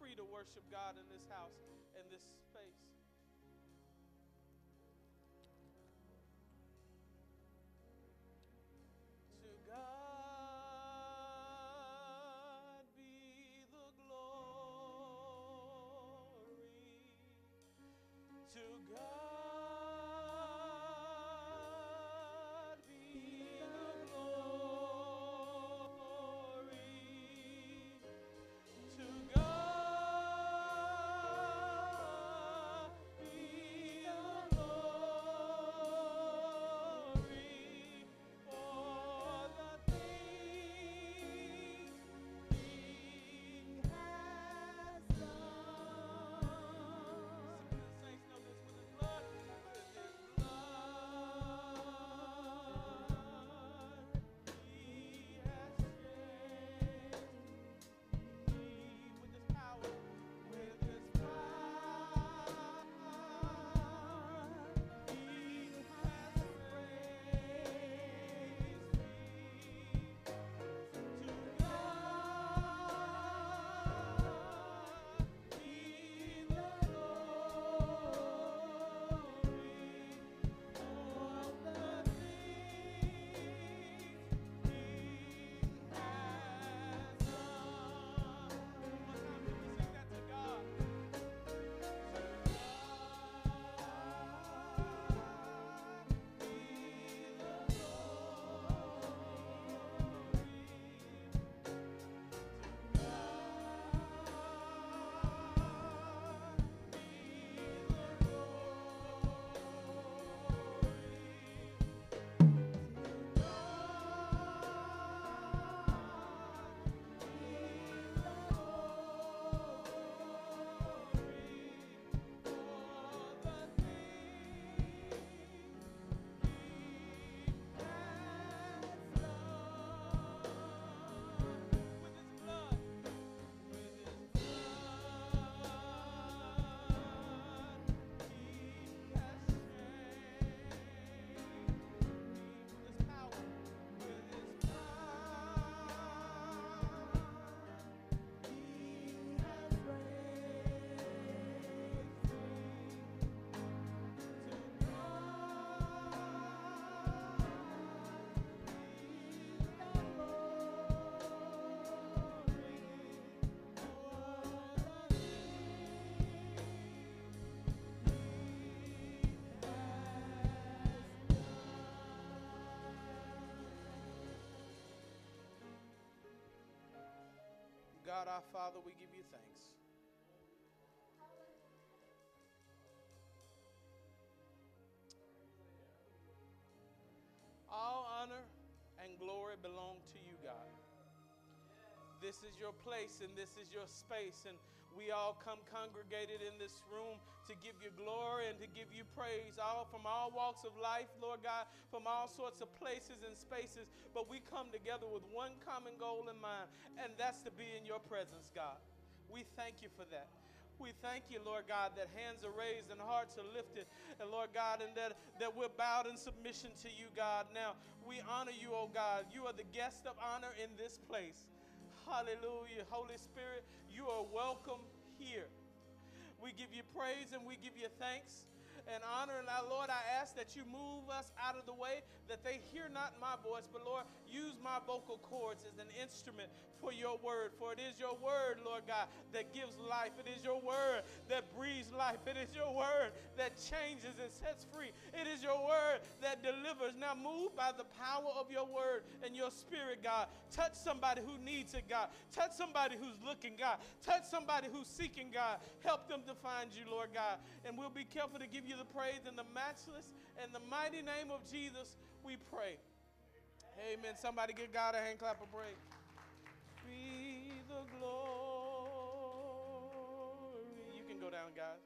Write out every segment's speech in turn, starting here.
free to worship God in this house, in this space. God our Father, we give you thanks. All honor and glory belong to you, God. This is your place and this is your space, and we all come congregated in this room to give you glory and to give you praise, all from all walks of life, Lord God, from all sorts of places and spaces. But we come together with one common goal in mind, and that's to be in your presence, God. We thank you for that. We thank you, Lord God, that hands are raised and hearts are lifted, and Lord God, and that, that we're bowed in submission to you, God. Now, we honor you, oh God. You are the guest of honor in this place. Hallelujah. Holy Spirit, you are welcome here. We give you praise and we give you thanks and honor. And our Lord, I ask that you move us out of the way, that they hear not my voice, but Lord, use my vocal cords as an instrument for your word. For it is your word, Lord God, that gives life. It is your word that breathes life. It is your word that changes and sets free. It is your word that delivers. Now move by the power of your word and your spirit, God. Touch somebody who needs it, God. Touch somebody who's looking, God. Touch somebody who's seeking, God. Help them to find you, Lord God. And we'll be careful to give you the praise in the matchless and the mighty name of Jesus, we pray. Amen. Somebody give God a hand clap of praise. Be the glory. You can go down, guys.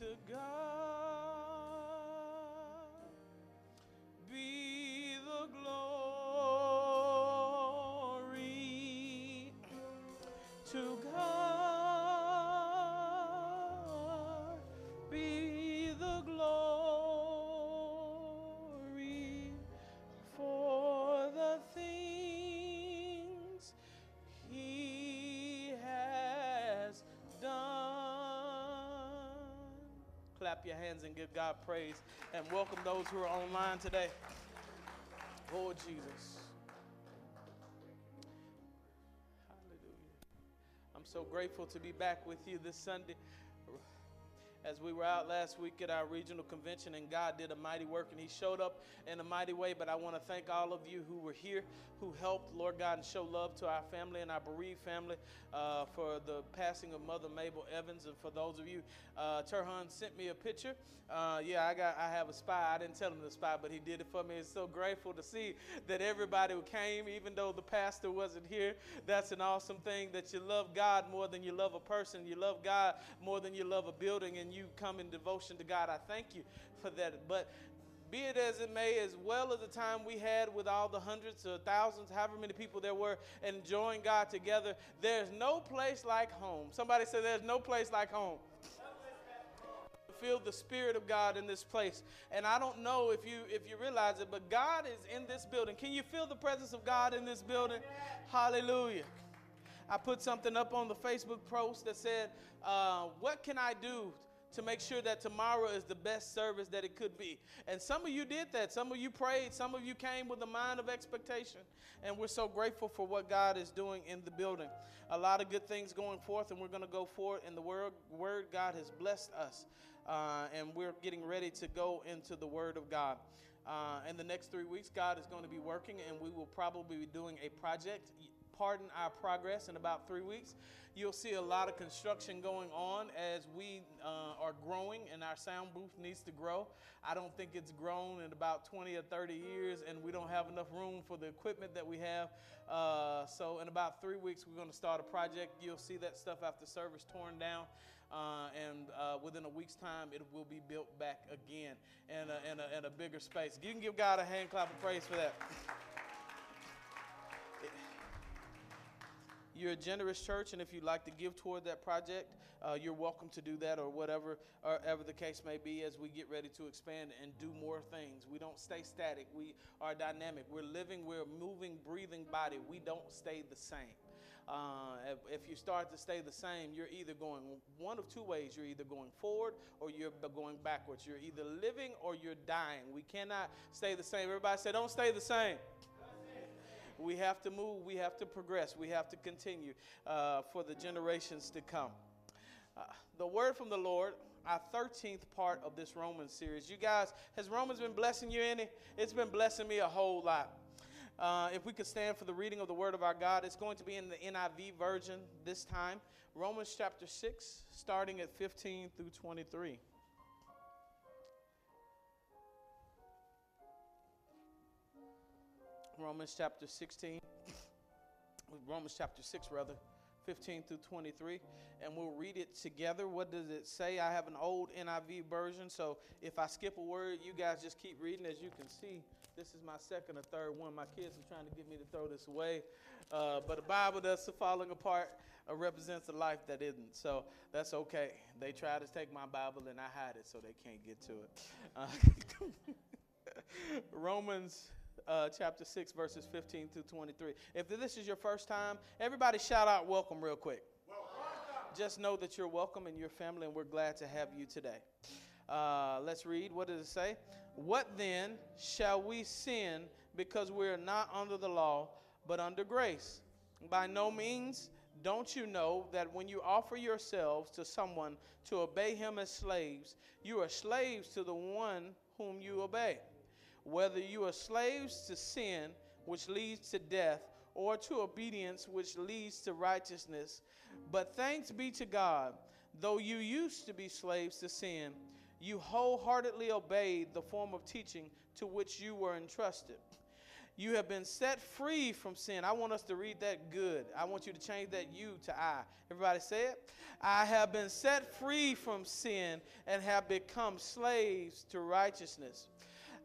To God be the glory. To God clap your hands and give God praise and welcome those who are online today. Lord Jesus. Hallelujah. I'm so grateful to be back with you this Sunday as we were out last week at our regional convention and God did a mighty work and He showed up in a mighty way. But I want to thank all of you who were here, who helped, Lord God, and show love to our family and our bereaved family uh, for the passing of Mother Mabel Evans. And for those of you, uh, Turhan sent me a picture. Uh, yeah, I got, I have a spy. I didn't tell him the spy, but he did it for me. It's so grateful to see that everybody who came, even though the pastor wasn't here. That's an awesome thing that you love God more than you love a person. You love God more than you love a building, and you come in devotion to God. I thank you for that. But be it as it may, as well as the time we had with all the hundreds or thousands, however many people there were, enjoying God together, there's no place like home. Somebody said there's no place like home feel the spirit of God in this place. And I don't know if you if you realize it, but God is in this building. Can you feel the presence of God in this building? Hallelujah. I put something up on the Facebook post that said, uh, "What can I do to make sure that tomorrow is the best service that it could be. And some of you did that. Some of you prayed. Some of you came with a mind of expectation. And we're so grateful for what God is doing in the building. A lot of good things going forth, and we're going to go forward in the word. Word God has blessed us uh, and we're getting ready to go into the Word of God. Uh, in the next three weeks, God is going to be working, and we will probably be doing a project. Pardon our progress in about three weeks. You'll see a lot of construction going on as we uh, are growing, and our sound booth needs to grow. I don't think it's grown in about 20 or 30 years, and we don't have enough room for the equipment that we have. Uh, so, in about three weeks, we're going to start a project. You'll see that stuff after service torn down uh, and uh, within a week's time, it will be built back again in a, in a, in a bigger space. You can give God a hand clap of praise for that. You're a generous church, and if you'd like to give toward that project, uh, you're welcome to do that, or whatever, or ever the case may be, as we get ready to expand and do more things. We don't stay static. We are dynamic. We're living. We're moving, breathing body. We don't stay the same. Uh, if, if, you start to stay the same, you're either going one of two ways. You're either going forward or you're going backwards. You're either living or you're dying. We cannot stay the same. Everybody say, don't stay the same. We have to move. We have to progress. We have to continue uh, for the generations to come. Uh, the word from the Lord our 13th part of this Romans series. You guys, has Romans been blessing you any? It's been blessing me a whole lot. Uh, if we could stand for the reading of the Word of our God, it's going to be in the NIV version this time. Romans chapter 6, starting at 15 through 23. Romans chapter 16, Romans chapter 6, rather, 15 through 23, and we'll read it together. What does it say? I have an old NIV version, so if I skip a word, you guys just keep reading. As you can see, this is my second or third one. My kids are trying to get me to throw this away. Uh, but the Bible that's falling apart uh, represents a life that isn't. So that's okay. They try to take my Bible and I hide it so they can't get to it. Uh, Romans uh, chapter 6, verses 15 through 23. If this is your first time, everybody shout out welcome real quick. Welcome. Just know that you're welcome in your family, and we're glad to have you today. Uh, let's read. What does it say? What then shall we sin because we are not under the law, but under grace? By no means. Don't you know that when you offer yourselves to someone to obey him as slaves, you are slaves to the one whom you obey? Whether you are slaves to sin, which leads to death, or to obedience, which leads to righteousness. But thanks be to God, though you used to be slaves to sin, you wholeheartedly obeyed the form of teaching to which you were entrusted. You have been set free from sin. I want us to read that good. I want you to change that you to I. Everybody say it. I have been set free from sin and have become slaves to righteousness.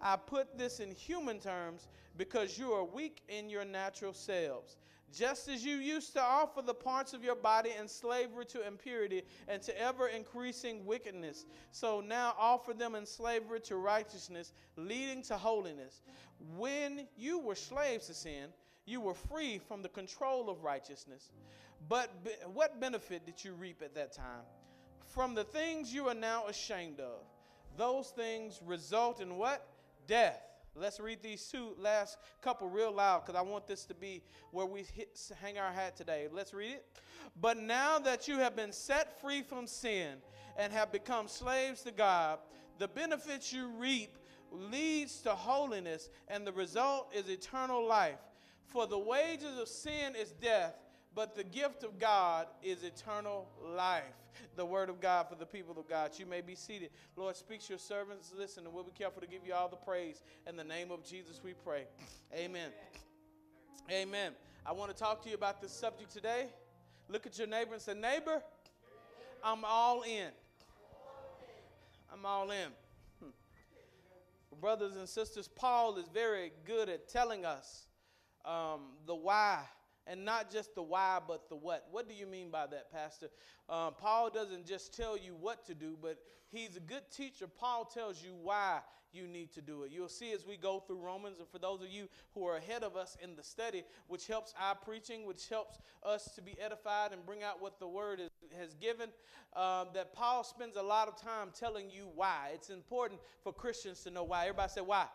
I put this in human terms because you are weak in your natural selves. Just as you used to offer the parts of your body in slavery to impurity and to ever increasing wickedness, so now offer them in slavery to righteousness, leading to holiness. When you were slaves to sin, you were free from the control of righteousness. But what benefit did you reap at that time? From the things you are now ashamed of. those things result in what? Death. Let's read these two last couple real loud because I want this to be where we hit, hang our hat today. Let's read it. But now that you have been set free from sin and have become slaves to God, the benefits you reap leads to holiness, and the result is eternal life. For the wages of sin is death, but the gift of God is eternal life. The word of God for the people of God. You may be seated. Lord, speak to your servants. Listen, and we'll be careful to give you all the praise. In the name of Jesus, we pray. Amen. Amen. I want to talk to you about this subject today. Look at your neighbor and say, Neighbor, I'm all in. I'm all in. Hmm. Brothers and sisters, Paul is very good at telling us um, the why and not just the why, but the what. What do you mean by that, Pastor? Um, Paul doesn't just tell you what to do, but he's a good teacher. Paul tells you why you need to do it. You'll see as we go through Romans, and for those of you who are ahead of us in the study, which helps our preaching, which helps us to be edified and bring out what the word is, has given, uh, that Paul spends a lot of time telling you why. It's important for Christians to know why. Everybody say, why?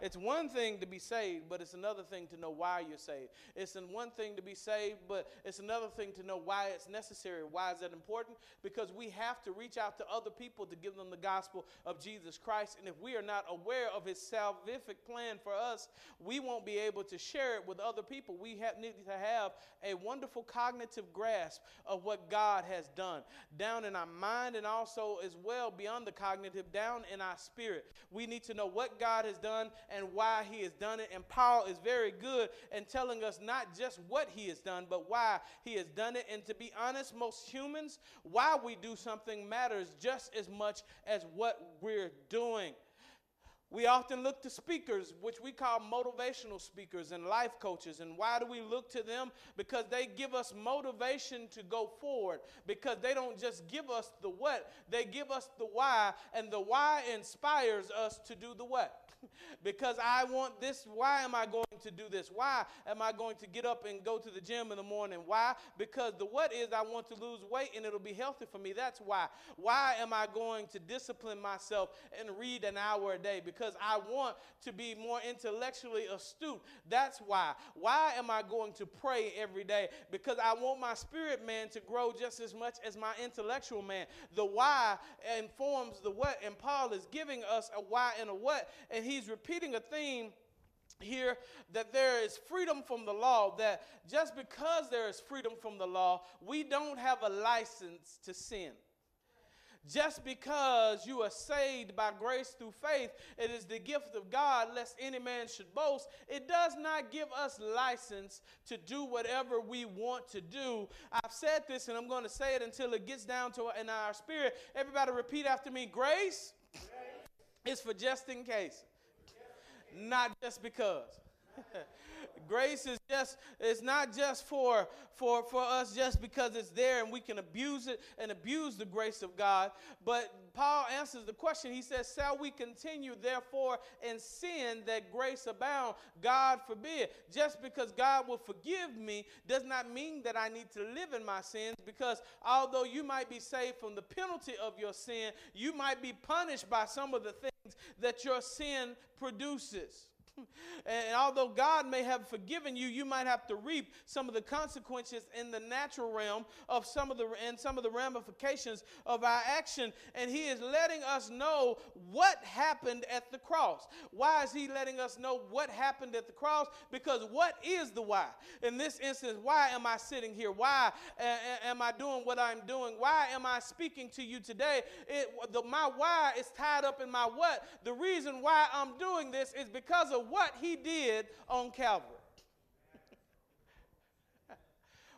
It's one thing to be saved, but it's another thing to know why you're saved. It's one thing to be saved, but it's another thing to know why it's necessary. Why is that important? Because we have to reach out to other people to give them the gospel of Jesus Christ. And if we are not aware of his salvific plan for us, we won't be able to share it with other people. We have, need to have a wonderful cognitive grasp of what God has done down in our mind and also as well beyond the cognitive, down in our spirit. We need to know what God has done and why he has done it. And Paul is very good in telling us not just what he has done, but why he has done it. And to be honest, most humans, why we do something matters just as much as what we're doing. We often look to speakers, which we call motivational speakers and life coaches. And why do we look to them? Because they give us motivation to go forward. Because they don't just give us the what, they give us the why. And the why inspires us to do the what. because I want this. Why am I going to do this? Why am I going to get up and go to the gym in the morning? Why? Because the what is I want to lose weight and it'll be healthy for me. That's why. Why am I going to discipline myself and read an hour a day? Because I want to be more intellectually astute. That's why. Why am I going to pray every day? Because I want my spirit man to grow just as much as my intellectual man. The why informs the what, and Paul is giving us a why and a what, and he he's repeating a theme here that there is freedom from the law, that just because there is freedom from the law, we don't have a license to sin. Just because you are saved by grace through faith, it is the gift of God, lest any man should boast. It does not give us license to do whatever we want to do. I've said this and I'm going to say it until it gets down to in our spirit. Everybody repeat after me grace, grace. is for just in case not just because. Grace is just it's not just for for for us just because it's there and we can abuse it and abuse the grace of God. But Paul answers the question. He says, "Shall we continue therefore in sin that grace abound? God forbid. Just because God will forgive me does not mean that I need to live in my sins because although you might be saved from the penalty of your sin, you might be punished by some of the things that your sin produces." And although God may have forgiven you, you might have to reap some of the consequences in the natural realm of some of the and some of the ramifications of our action. And He is letting us know what happened at the cross. Why is He letting us know what happened at the cross? Because what is the why? In this instance, why am I sitting here? Why am I doing what I'm doing? Why am I speaking to you today? It, the, my why is tied up in my what. The reason why I'm doing this is because what he did on Calvary.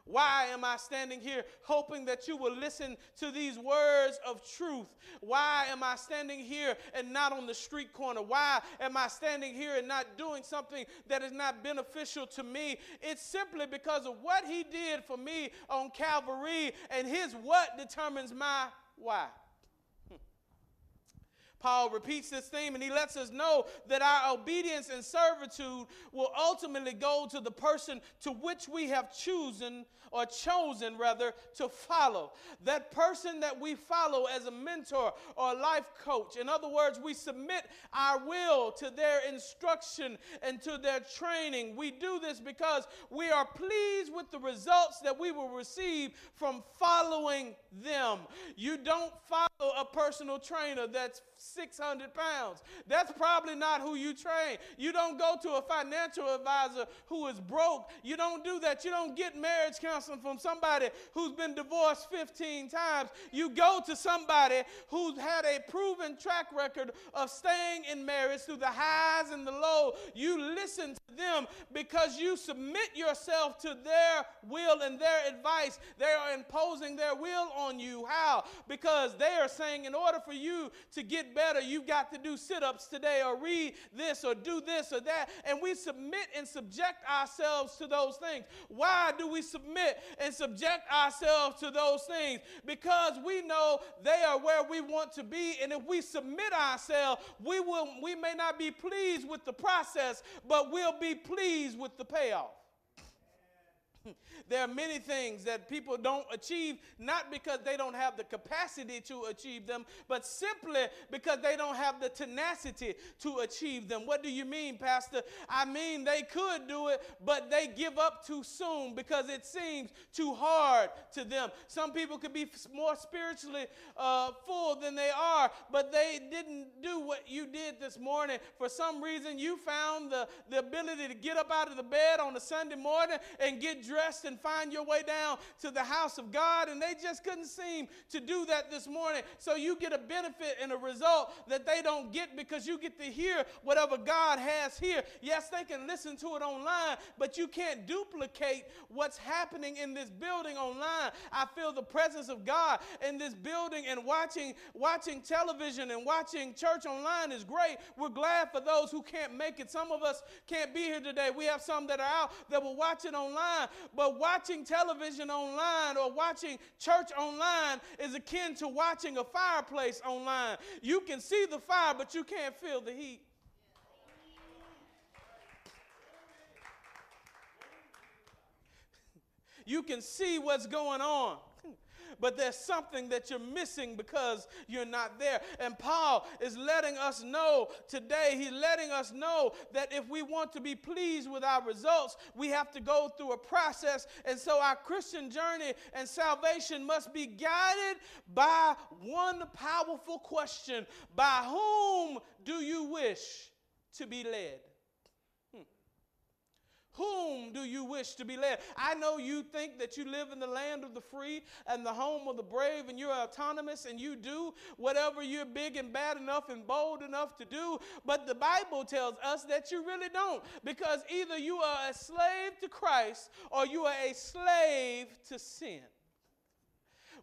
Why am I standing here hoping that you will listen to these words of truth? Why am I standing here and not on the street corner? Why am I standing here and not doing something that is not beneficial to me? It's simply because of what he did for me on Calvary, and his what determines my why. Paul repeats this theme and he lets us know that our obedience and servitude will ultimately go to the person to which we have chosen or chosen rather to follow. That person that we follow as a mentor or a life coach. In other words, we submit our will to their instruction and to their training. We do this because we are pleased with the results that we will receive from following them. You don't follow a personal trainer that's 600 pounds. That's probably not who you train. You don't go to a financial advisor who is broke. You don't do that. You don't get marriage counseling from somebody who's been divorced 15 times. You go to somebody who's had a proven track record of staying in marriage through the highs and the lows. You listen to them because you submit yourself to their will and their advice. They are imposing their will on you. How? Because they are saying, in order for you to get better, you've got to do sit ups today or read this or do this or that. And we submit and subject ourselves to those things. Why do we submit and subject ourselves to those things? Because we know they are where we want to be. And if we submit ourselves, we, will, we may not be pleased with the process, but we'll be pleased with the payoff. There are many things that people don't achieve, not because they don't have the capacity to achieve them, but simply because they don't have the tenacity to achieve them. What do you mean, Pastor? I mean, they could do it, but they give up too soon because it seems too hard to them. Some people could be more spiritually uh, full than they are, but they didn't do what you did this morning. For some reason, you found the, the ability to get up out of the bed on a Sunday morning and get dressed and and find your way down to the house of God, and they just couldn't seem to do that this morning. So you get a benefit and a result that they don't get because you get to hear whatever God has here. Yes, they can listen to it online, but you can't duplicate what's happening in this building online. I feel the presence of God in this building and watching watching television and watching church online is great. We're glad for those who can't make it. Some of us can't be here today. We have some that are out that will watch it online, but watching television online or watching church online is akin to watching a fireplace online. You can see the fire, but you can't feel the heat. You can see what's going on but there's something that you're missing because you're not there. And Paul is letting us know today, he's letting us know that if we want to be pleased with our results, we have to go through a process. And so our Christian journey and salvation must be guided by one powerful question By whom do you wish to be led? Whom do you wish to be led? I know you think that you live in the land of the free and the home of the brave, and you're autonomous and you do whatever you're big and bad enough and bold enough to do. But the Bible tells us that you really don't, because either you are a slave to Christ or you are a slave to sin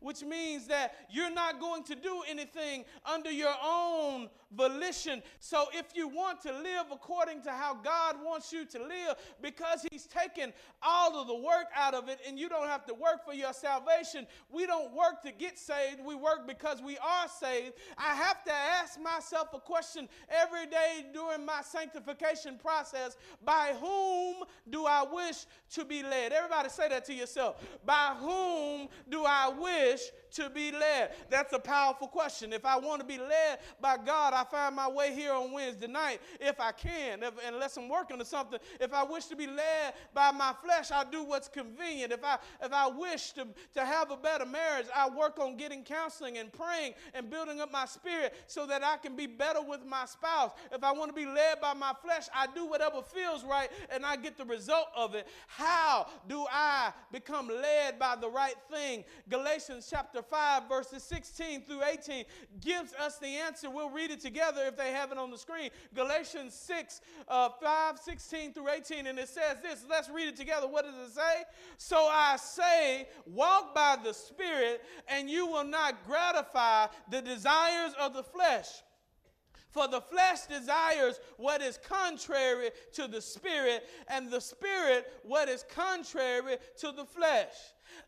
which means that you're not going to do anything under your own volition. So if you want to live according to how God wants you to live, because He's taken all of the work out of it and you don't have to work for your salvation, we don't work to get saved, we work because we are saved. I have to ask myself a question every day during my sanctification process by whom do I wish to be led? Everybody say that to yourself. By whom do I wish fish to be led? That's a powerful question. If I want to be led by God, I find my way here on Wednesday night if I can, if, unless I'm working or something. If I wish to be led by my flesh, I do what's convenient. If I if I wish to, to have a better marriage, I work on getting counseling and praying and building up my spirit so that I can be better with my spouse. If I want to be led by my flesh, I do whatever feels right and I get the result of it. How do I become led by the right thing? Galatians chapter 5, verses 16 through 18 gives us the answer. We'll read it together if they have it on the screen. Galatians 6, uh, 5, 16 through 18, and it says this. Let's read it together. What does it say? So I say, walk by the Spirit, and you will not gratify the desires of the flesh. For the flesh desires what is contrary to the spirit, and the spirit what is contrary to the flesh.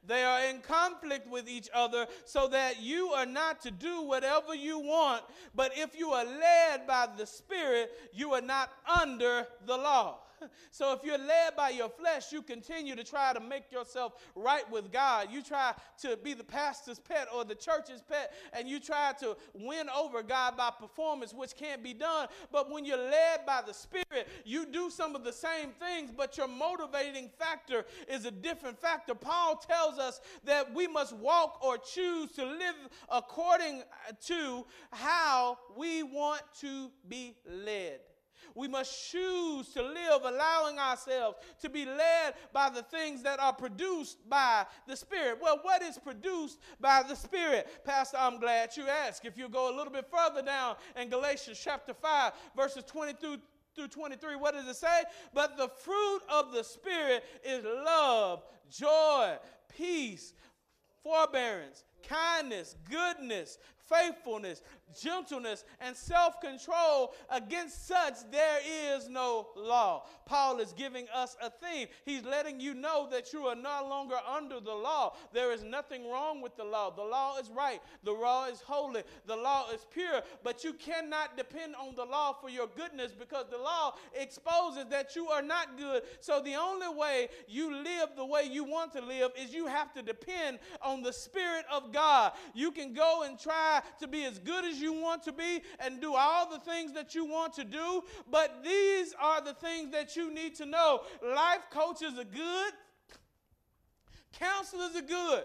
They are in conflict with each other so that you are not to do whatever you want, but if you are led by the Spirit, you are not under the law. So if you're led by your flesh, you continue to try to make yourself right with God. You try to be the pastor's pet or the church's pet, and you try to win over God by performance, which can't be done. But when you're led by the Spirit, you do some of the same things, but your motivating factor is a different factor. Paul tells us that we must walk or choose to live according to how we want to be led. We must choose to live, allowing ourselves to be led by the things that are produced by the Spirit. Well, what is produced by the Spirit? Pastor, I'm glad you asked. If you go a little bit further down in Galatians chapter 5, verses 22 through 23, what does it say? But the fruit of the Spirit is love, joy, peace, forbearance, kindness, goodness, faithfulness, gentleness, and self control. Against such there is no law. Paul is giving us a theme. He's letting you know that you are no longer under the law. There is nothing wrong with the law. The law is right, the law is holy, the law is pure, but you cannot depend on the law for your goodness because the law exposes that you are not good. So the only way you live the way you want to live is you have to depend on the Spirit of God. You can go and try to be as good as you want to be and do all the things that you want to do, but these are the things that you need to know. Life coaches are good, counselors are good.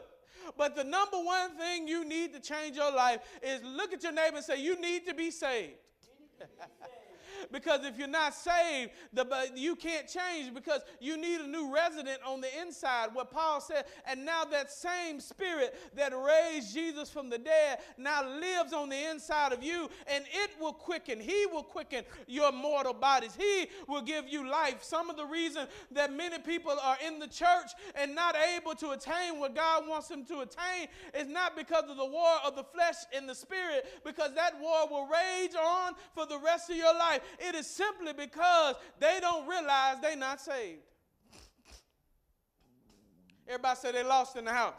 But the number one thing you need to change your life is look at your neighbor and say, You need to be saved. Because if you're not saved, the, uh, you can't change because you need a new resident on the inside. What Paul said, and now that same spirit that raised Jesus from the dead now lives on the inside of you, and it will quicken. He will quicken your mortal bodies. He will give you life. Some of the reason that many people are in the church and not able to attain what God wants them to attain is not because of the war of the flesh and the spirit, because that war will rage on for the rest of your life. It is simply because they don't realize they're not saved. Everybody said they lost in the house.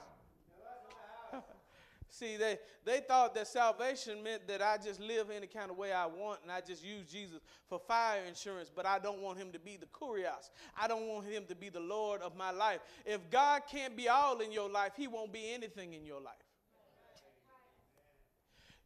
See, they, they thought that salvation meant that I just live any kind of way I want and I just use Jesus for fire insurance, but I don't want him to be the kurios. I don't want him to be the Lord of my life. If God can't be all in your life, he won't be anything in your life.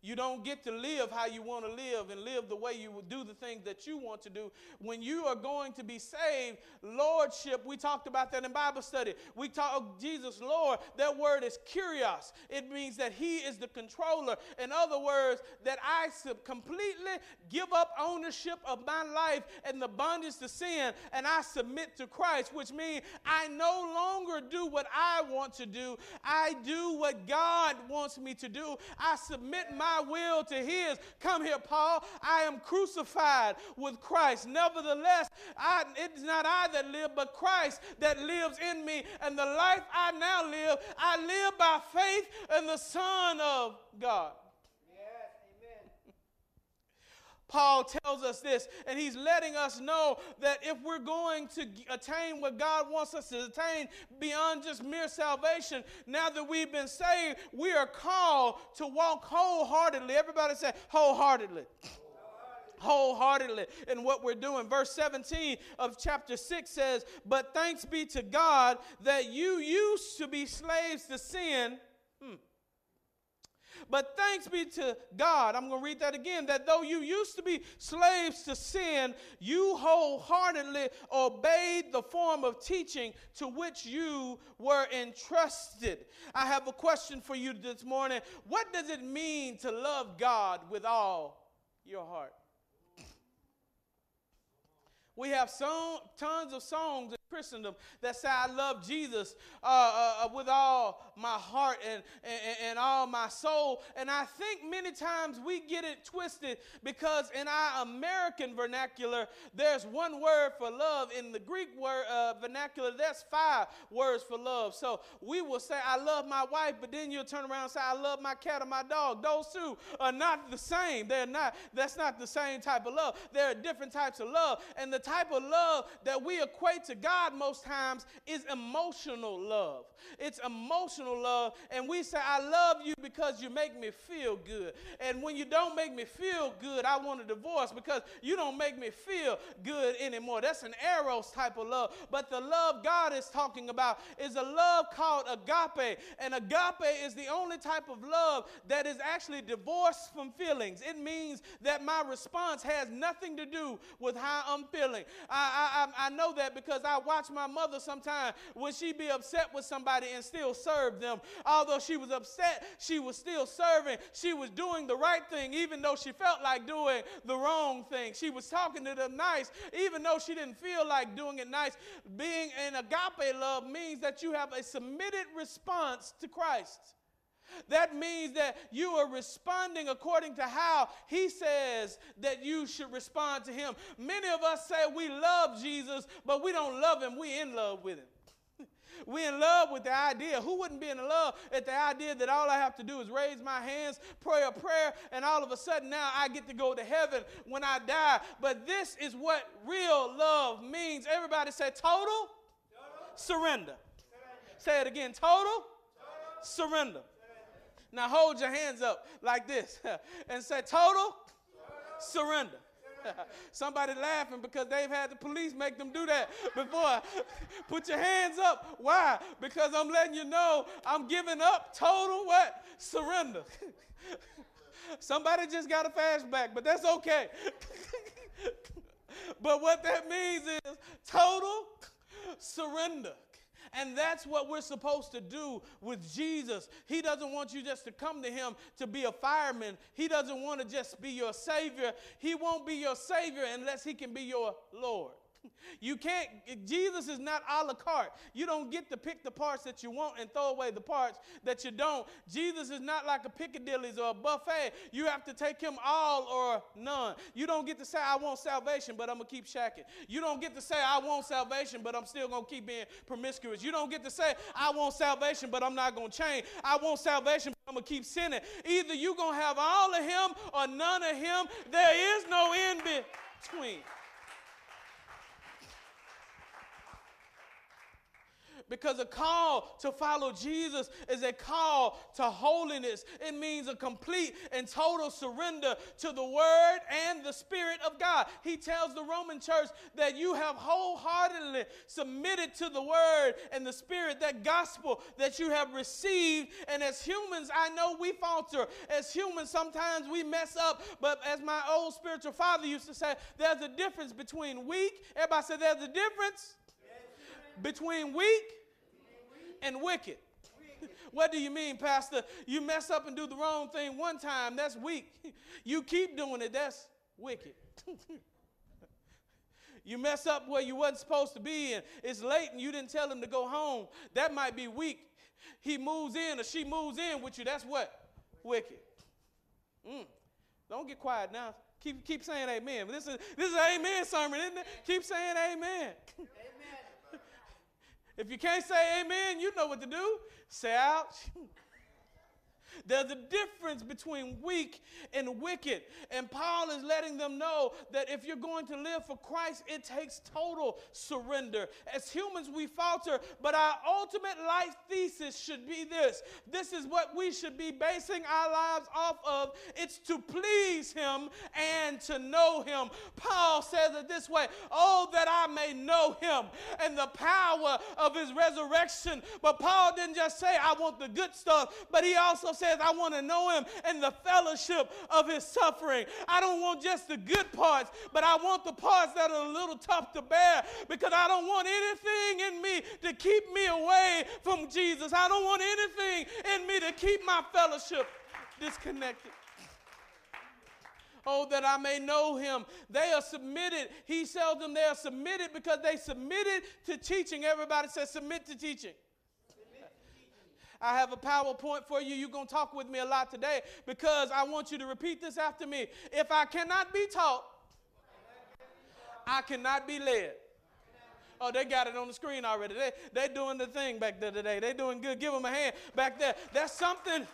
You don't get to live how you want to live and live the way you would do the things that you want to do. When you are going to be saved, lordship, we talked about that in Bible study. We talk oh, Jesus Lord, that word is kurios. It means that he is the controller. In other words, that I completely give up ownership of my life and the bondage to sin and I submit to Christ, which means I no longer do what I want to do. I do what God wants me to do. I submit my my will to his. Come here, Paul. I am crucified with Christ. Nevertheless, I, it's not I that live, but Christ that lives in me. And the life I now live, I live by faith in the Son of God. Paul tells us this, and he's letting us know that if we're going to attain what God wants us to attain beyond just mere salvation, now that we've been saved, we are called to walk wholeheartedly. Everybody say, wholeheartedly wholeheartedly in what we're doing. Verse 17 of chapter 6 says, But thanks be to God that you used to be slaves to sin. But thanks be to God, I'm going to read that again, that though you used to be slaves to sin, you wholeheartedly obeyed the form of teaching to which you were entrusted. I have a question for you this morning. What does it mean to love God with all your heart? We have song, tons of songs Christendom that say, I love Jesus uh, uh, uh, with all my heart and, and, and all my soul. And I think many times we get it twisted because in our American vernacular, there's one word for love. In the Greek word uh, vernacular, there's five words for love. So we will say, I love my wife, but then you'll turn around and say, I love my cat or my dog. Those two are not the same. They're not, that's not the same type of love. There are different types of love. And the type of love that we equate to God most times is emotional love. It's emotional love. And we say, I love you because you make me feel good. And when you don't make me feel good, I want a divorce because you don't make me feel good anymore. That's an eros type of love. But the love God is talking about is a love called agape. And agape is the only type of love that is actually divorced from feelings. It means that my response has nothing to do with how I'm feeling. I, I, I know that because I watch my mother sometimes when she be upset with somebody and still serve them. Although she was upset, she was still serving. She was doing the right thing, even though she felt like doing the wrong thing. She was talking to them nice, even though she didn't feel like doing it nice. Being in agape love means that you have a submitted response to Christ. That means that you are responding according to how He says that you should respond to Him. Many of us say we love Jesus, but we don't love Him, We're in love with Him. We're in love with the idea. Who wouldn't be in love at the idea that all I have to do is raise my hands, pray a prayer, and all of a sudden now I get to go to heaven when I die? But this is what real love means. Everybody say total, total. Surrender. surrender. Say it again total, total. surrender. Now hold your hands up like this and say, total surrender. Somebody laughing because they've had the police make them do that before. Put your hands up. Why? Because I'm letting you know I'm giving up total what? Surrender. Somebody just got a flashback, but that's okay. but what that means is total surrender. And that's what we're supposed to do with Jesus. He doesn't want you just to come to Him to be a fireman, He doesn't want to just be your Savior. He won't be your Savior unless He can be your Lord. You can't, Jesus is not a la carte. You don't get to pick the parts that you want and throw away the parts that you don't. Jesus is not like a Piccadilly's or a buffet. You have to take him all or none. You don't get to say, I want salvation, but I'm going to keep shacking. You don't get to say, I want salvation, but I'm still going to keep being promiscuous. You don't get to say, I want salvation, but I'm not going to change. I want salvation, but I'm going to keep sinning. Either you're going to have all of him or none of him. There is no in between. Because a call to follow Jesus is a call to holiness. It means a complete and total surrender to the Word and the Spirit of God. He tells the Roman church that you have wholeheartedly submitted to the Word and the Spirit, that gospel that you have received. And as humans, I know we falter. As humans, sometimes we mess up. But as my old spiritual father used to say, there's a difference between weak. Everybody say there's a difference between weak and wicked. what do you mean, Pastor? You mess up and do the wrong thing one time, that's weak. You keep doing it, that's wicked. you mess up where you wasn't supposed to be and it's late and you didn't tell him to go home, that might be weak. He moves in or she moves in with you, that's what? Wicked. Mm. Don't get quiet now. Keep, keep saying amen. This is, this is an amen sermon, isn't it? Keep saying amen. If you can't say amen, you know what to do. Say ouch. There's a difference between weak and wicked. And Paul is letting them know that if you're going to live for Christ, it takes total surrender. As humans, we falter, but our ultimate life thesis should be this this is what we should be basing our lives off of. It's to please Him and to know Him. Paul says it this way Oh, that I may know Him and the power of His resurrection. But Paul didn't just say, I want the good stuff, but he also said, says, I want to know him and the fellowship of his suffering. I don't want just the good parts, but I want the parts that are a little tough to bear because I don't want anything in me to keep me away from Jesus. I don't want anything in me to keep my fellowship disconnected. Oh, that I may know him. They are submitted. He tells them they are submitted because they submitted to teaching. Everybody says, submit to teaching. I have a PowerPoint for you. You're going to talk with me a lot today because I want you to repeat this after me. If I cannot be taught, I cannot be led. Oh, they got it on the screen already. They, they're doing the thing back there today. They're doing good. Give them a hand back there. That's something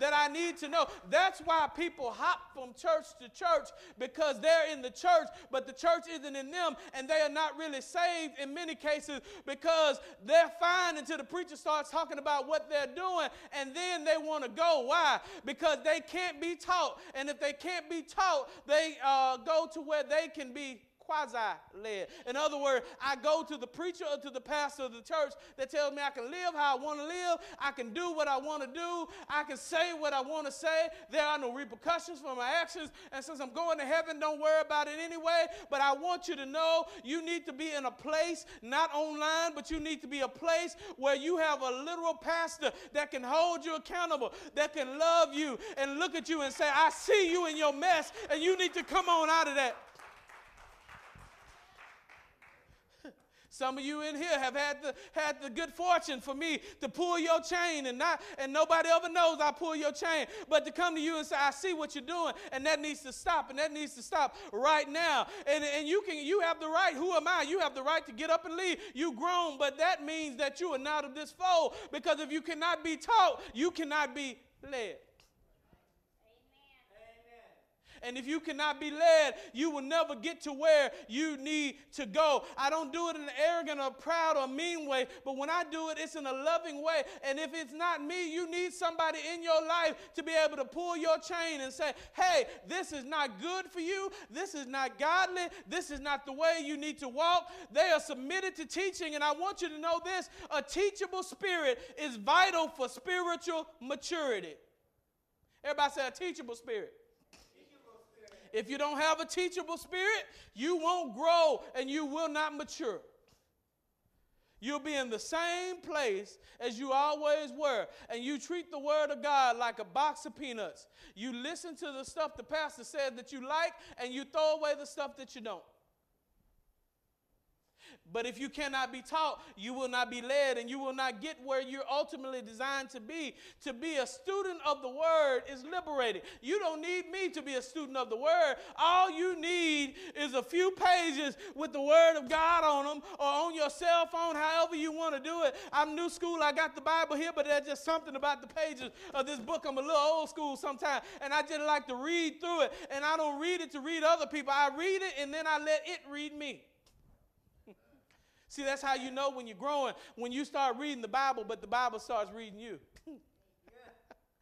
that I need to know. That's why people hop from church to church because they're in the church, but the church isn't in them, and they are not really saved in many cases because they're fine until the preacher starts talking about what they're doing, and then they want to go. Why? Because they can't be taught, and if they can't be taught, they uh, go to where they can be quasi led. In other words, I go to the preacher or to the pastor of the church that tells me I can live how I want to live, I can do what I want to do, I can say what I want to say. There are no repercussions for my actions. And since I'm going to heaven, don't worry about it anyway. But I want you to know you need to be in a place, not online, but you need to be a place where you have a literal pastor that can hold you accountable, that can love you and look at you and say, I see you in your mess, and you need to come on out of that. Some of you in here have had the, had the good fortune for me to pull your chain and not and nobody ever knows I pull your chain, but to come to you and say, I see what you're doing, and that needs to stop, and that needs to stop right now. And, and you can you have the right, who am I? You have the right to get up and leave. You grown, but that means that you are not of this fold. Because if you cannot be taught, you cannot be led. And if you cannot be led, you will never get to where you need to go. I don't do it in an arrogant or proud or mean way, but when I do it, it's in a loving way. And if it's not me, you need somebody in your life to be able to pull your chain and say, hey, this is not good for you. This is not godly. This is not the way you need to walk. They are submitted to teaching. And I want you to know this a teachable spirit is vital for spiritual maturity. Everybody say a teachable spirit. If you don't have a teachable spirit, you won't grow and you will not mature. You'll be in the same place as you always were, and you treat the Word of God like a box of peanuts. You listen to the stuff the pastor said that you like, and you throw away the stuff that you don't. But if you cannot be taught, you will not be led and you will not get where you're ultimately designed to be. To be a student of the word is liberating. You don't need me to be a student of the word. All you need is a few pages with the word of God on them or on your cell phone, however you want to do it. I'm new school. I got the Bible here, but there's just something about the pages of this book. I'm a little old school sometimes, and I just like to read through it. And I don't read it to read other people. I read it and then I let it read me. See, that's how you know when you're growing, when you start reading the Bible, but the Bible starts reading you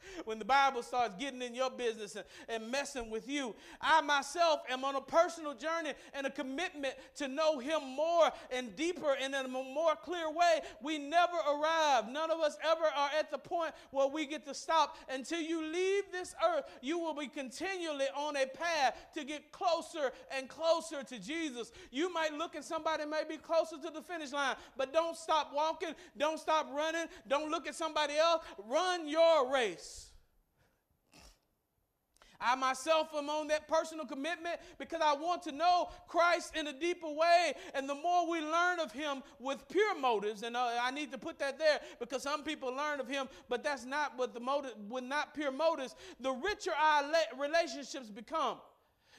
when the Bible starts getting in your business and, and, messing with you. I myself am on a personal journey and a commitment to know Him more and deeper and in a more clear way. We never arrive. None of us ever are at the point where we get to stop. Until you leave this earth, you will be continually on a path to get closer and closer to Jesus. You might look at somebody maybe closer to the finish line, but don't stop walking. Don't stop running. Don't look at somebody else. Run your race. I myself am on that personal commitment because I want to know Christ in a deeper way. And the more we learn of Him with pure motives, and uh, I need to put that there because some people learn of Him, but that's not what the motive, with not pure motives, the richer our relationships become.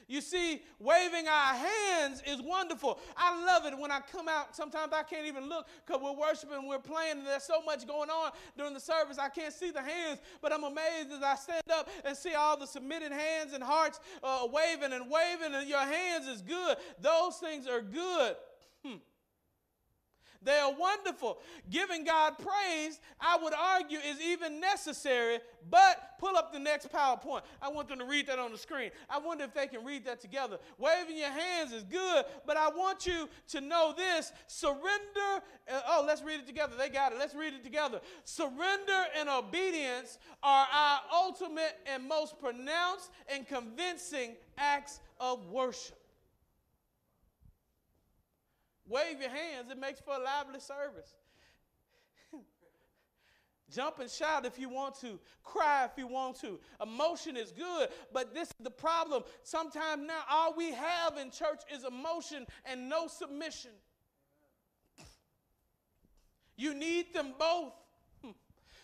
You see, waving our hands is wonderful. I love it when I come out. Sometimes I can't even look because we're worshiping, we're playing, and there's so much going on during the service. I can't see the hands, but I'm amazed as I stand up and see all the submitted hands and hearts uh, waving and waving, and your hands is good. Those things are good. They are wonderful. Giving God praise, I would argue, is even necessary. But pull up the next PowerPoint. I want them to read that on the screen. I wonder if they can read that together. Waving your hands is good, but I want you to know this surrender. Uh, oh, let's read it together. They got it. Let's read it together. Surrender and obedience are our ultimate and most pronounced and convincing acts of worship. Wave your hands, it makes for a lively service. Jump and shout if you want to. Cry if you want to. Emotion is good, but this is the problem. Sometimes now all we have in church is emotion and no submission. You need them both.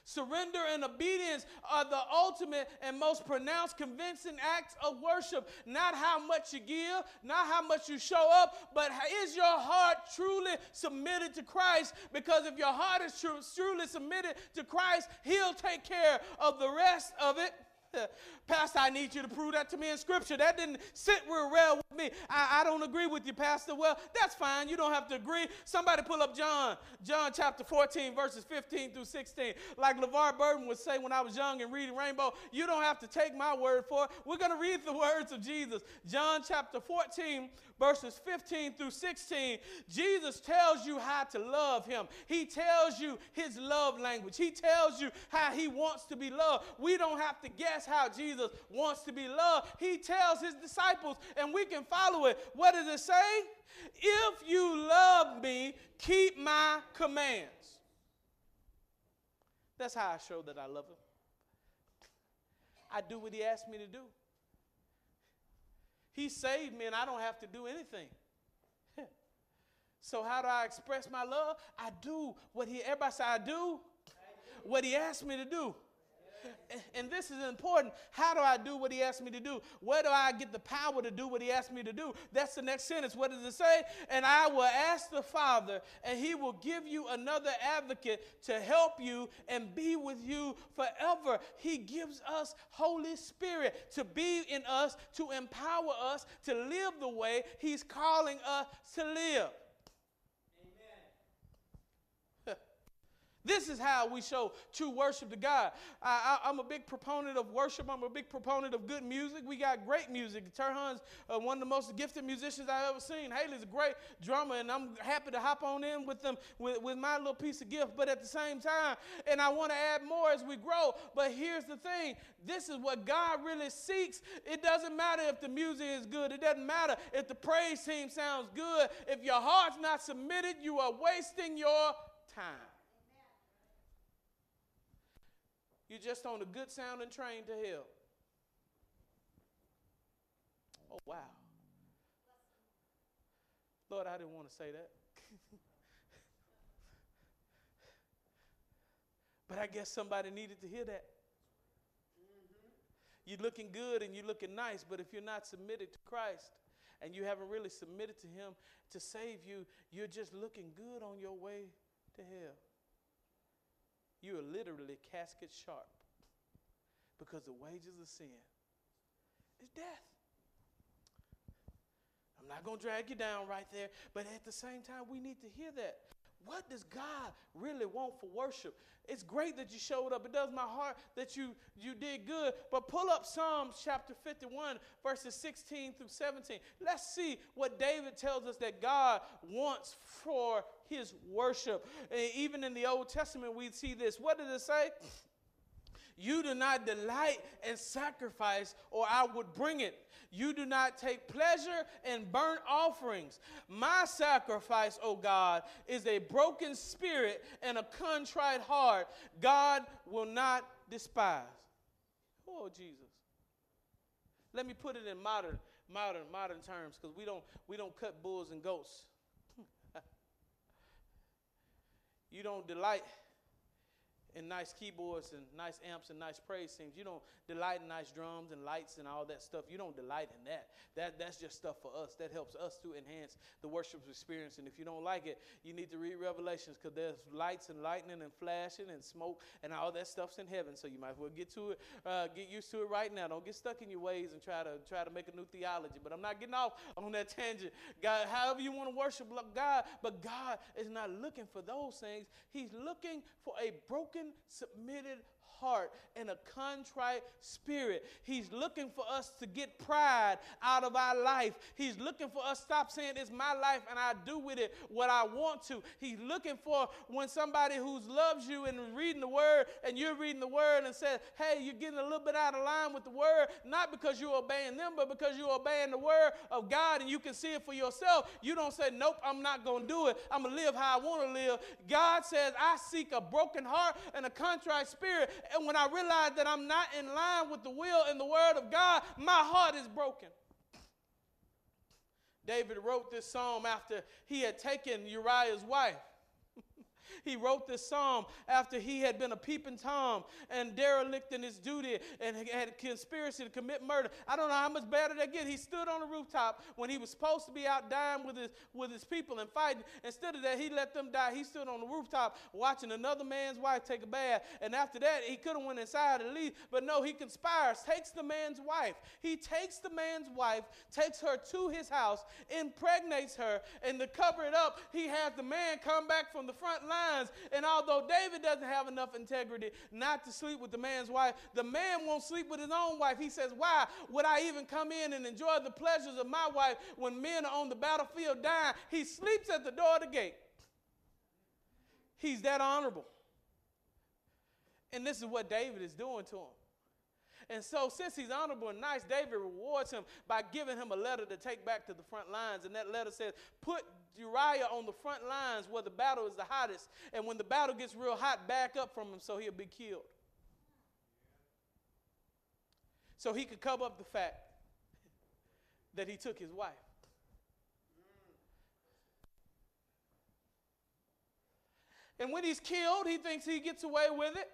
Surrender and obedience are the ultimate and most pronounced convincing acts of worship. Not how much you give, not how much you show up, but is your heart truly submitted to Christ? Because if your heart is truly submitted to Christ, He'll take care of the rest of it. Pastor, I need you to prove that to me in Scripture. That didn't sit real well with me. I, I, don't agree with you, Pastor. Well, that's fine. You don't have to agree. Somebody pull up John, John chapter 14, verses 15 through 16. Like LeVar Burton would say when I was young and reading Rainbow, you don't have to take my word for it. We're going to read the words of Jesus. John chapter 14, verses 15 through 16. Jesus tells you how to love him. He tells you his love language. He tells you how he wants to be loved. We don't have to guess how Jesus wants to be loved. He tells his disciples, and we can follow it. What does it say? If you love me, keep my commands. That's how I show that I love him. I do what he asked me to do. He saved me and I don't have to do anything. so how do I express my love? I do what he everybody say I do what he asked me to do. And this is important. How do I do what he asked me to do? Where do I get the power to do what he asked me to do? That's the next sentence. What does it say? And I will ask the Father, and he will give you another advocate to help you and be with you forever. He gives us Holy Spirit to be in us, to empower us to live the way he's calling us to live. This is how we show true worship to God. I, am a big proponent of worship. I'm a big proponent of good music. We got great music. Turhan's uh, one of the most gifted musicians I've ever seen. Haley's a great drummer, and I'm happy to hop on in with them with, with my little piece of gift. But at the same time, and I want to add more as we grow. But here's the thing this is what God really seeks. It doesn't matter if the music is good, it doesn't matter if the praise team sounds good. If your heart's not submitted, you are wasting your time. You're just on a good sounding train to hell. Oh, wow. Lord, I didn't want to say that. but I guess somebody needed to hear that. You're looking good and you're looking nice, but if you're not submitted to Christ and you haven't really submitted to Him to save you, you're just looking good on your way to hell. You are literally casket sharp because the wages of sin is death. I'm not going to drag you down right there, but at the same time, we need to hear that. What does God really want for worship? It's great that you showed up. It does my heart that you, you did good. But pull up Psalms chapter 51, verses 16 through 17. Let's see what David tells us that God wants for his worship. And even in the Old Testament, we see this. What does it say? You do not delight in sacrifice, or I would bring it. You do not take pleasure in burnt offerings. My sacrifice, O God, is a broken spirit and a contrite heart. God will not despise. Oh, Jesus. Let me put it in modern, modern, modern terms, because we don't we don't cut bulls and goats. you don't delight and nice keyboards and nice amps and nice praise teams. You don't delight in nice drums and lights and all that stuff. You don't delight in that. That that's just stuff for us. That helps us to enhance the worship experience. And if you don't like it, you need to read Revelations because there's lights and lightning and flashing and smoke and all that stuff's in heaven. So you might as well get to it, uh, get used to it right now. Don't get stuck in your ways and try to try to make a new theology. But I'm not getting off on that tangent. God, however you want to worship God, but God is not looking for those things. He's looking for a broken submitted heart and a contrite spirit. He's looking for us to get pride out of our life. He's looking for us stop saying it's my life and I do with it what I want to. He's looking for when somebody who loves you and reading the word and you're reading the word and says, "Hey, you're getting a little bit out of line with the word, not because you're obeying them, but because you're obeying the word of God and you can see it for yourself." You don't say, "Nope, I'm not going to do it. I'm going to live how I want to live." God says, "I seek a broken heart, and a contrite spirit. And when I realize that I'm not in line with the will and the word of God, my heart is broken. David wrote this psalm after he had taken Uriah's wife. He wrote this psalm after he had been a peeping Tom and derelict in his duty and had a conspiracy to commit murder. I don't know how much better that get. He stood on the rooftop when he was supposed to be out dying with his, with his people and fighting. Instead of that, he let them die. He stood on the rooftop watching another man's wife take a bath. And after that, he could have went inside and leave. But no, he conspires, takes the man's wife. He takes the man's wife, takes her to his house, impregnates her, and to cover it up, he has the man come back from the front line And although David doesn't have enough integrity not to sleep with the man's wife, the man won't sleep with his own wife. He says, Why would I even come in and enjoy the pleasures of my wife when men are on the battlefield dying? He sleeps at the door of the gate. He's that honorable. And this is what David is doing to him. And so, since he's honorable and nice, David rewards him by giving him a letter to take back to the front lines. And that letter says, Put Uriah on the front lines where the battle is the hottest. And when the battle gets real hot, back up from him so he'll be killed. So he could cover up the fact that he took his wife. And when he's killed, he thinks he gets away with it.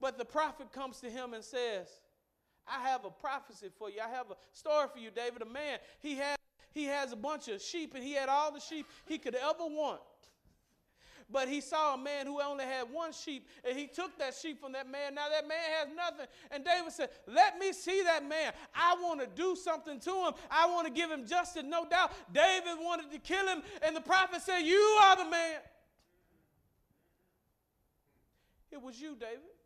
But the prophet comes to him and says, I have a prophecy for you. I have a story for you, David. A man, he has, he has a bunch of sheep, and he had all the sheep he could ever want. But he saw a man who only had one sheep, and he took that sheep from that man. Now that man has nothing. And David said, Let me see that man. I want to do something to him. I want to give him justice, no doubt. David wanted to kill him, and the prophet said, You are the man. It was you, David.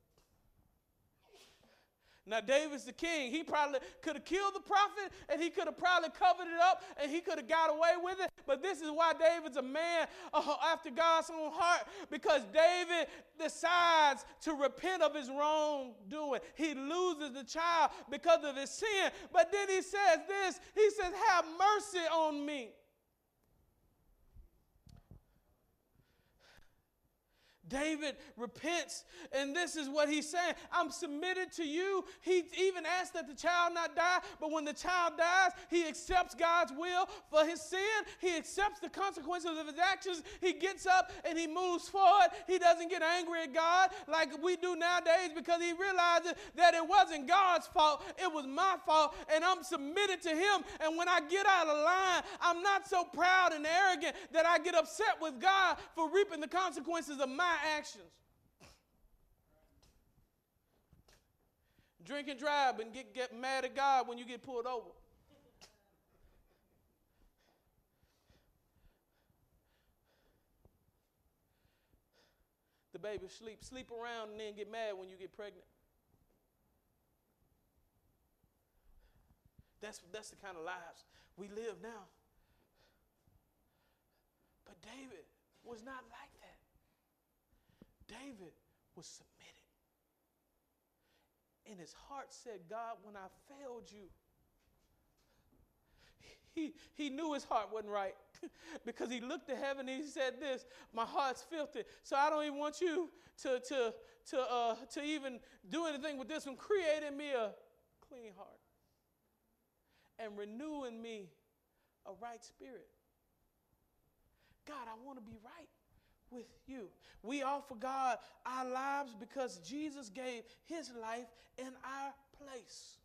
Now, David's the king. He probably could have killed the prophet and he could have probably covered it up and he could have got away with it. But this is why David's a man uh, after God's own heart because David decides to repent of his wrongdoing. He loses the child because of his sin. But then he says this He says, Have mercy on me. David repents, and this is what he's saying I'm submitted to you. He even asked that the child not die, but when the child dies, he accepts God's will for his sin. He accepts the consequences of his actions. He gets up and he moves forward. He doesn't get angry at God like we do nowadays because he realizes that it wasn't God's fault, it was my fault, and I'm submitted to him. And when I get out of line, I'm not so proud and arrogant that I get upset with God for reaping the consequences of my actions. Drink and drive and get, get mad at God when you get pulled over. The baby sleep, sleep around and then get mad when you get pregnant. That's, that's the kind of lives we live now. But David was not like David was submitted. And his heart said, God, when I failed you, he, he knew his heart wasn't right because he looked to heaven and he said this my heart's filthy so i don't even want you to, to, to, uh, to even do anything with this one. Create in me a clean heart and renew in me a right spirit. God i want to be right with you. We offer God our lives because Jesus gave his life in our place.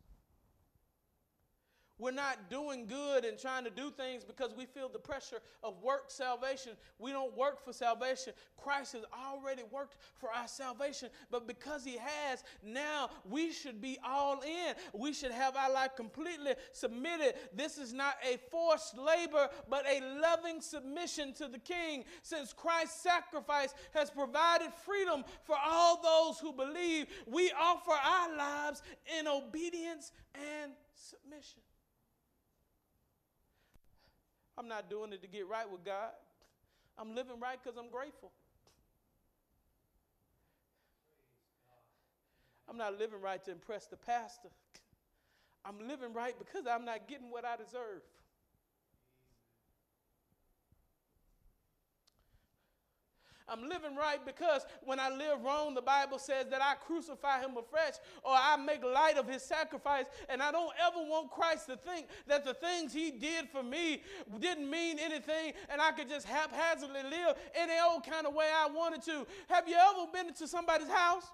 We're not doing good and trying to do things because we feel the pressure of work salvation. We don't work for salvation. Christ has already worked for our salvation. But because He has, now we should be all in. We should have our life completely submitted. This is not a forced labor, but a loving submission to the King. Since Christ's sacrifice has provided freedom for all those who believe, we offer our lives in obedience and submission. I'm not doing it to get right with God. I'm living right because I'm grateful. I'm not living right to impress the pastor. I'm living right because I'm not getting what I deserve. I'm living right because when I live wrong, the Bible says that I crucify him afresh or I make light of his sacrifice. And I don't ever want Christ to think that the things he did for me didn't mean anything and I could just haphazardly live any old kind of way I wanted to. Have you ever been to somebody's house?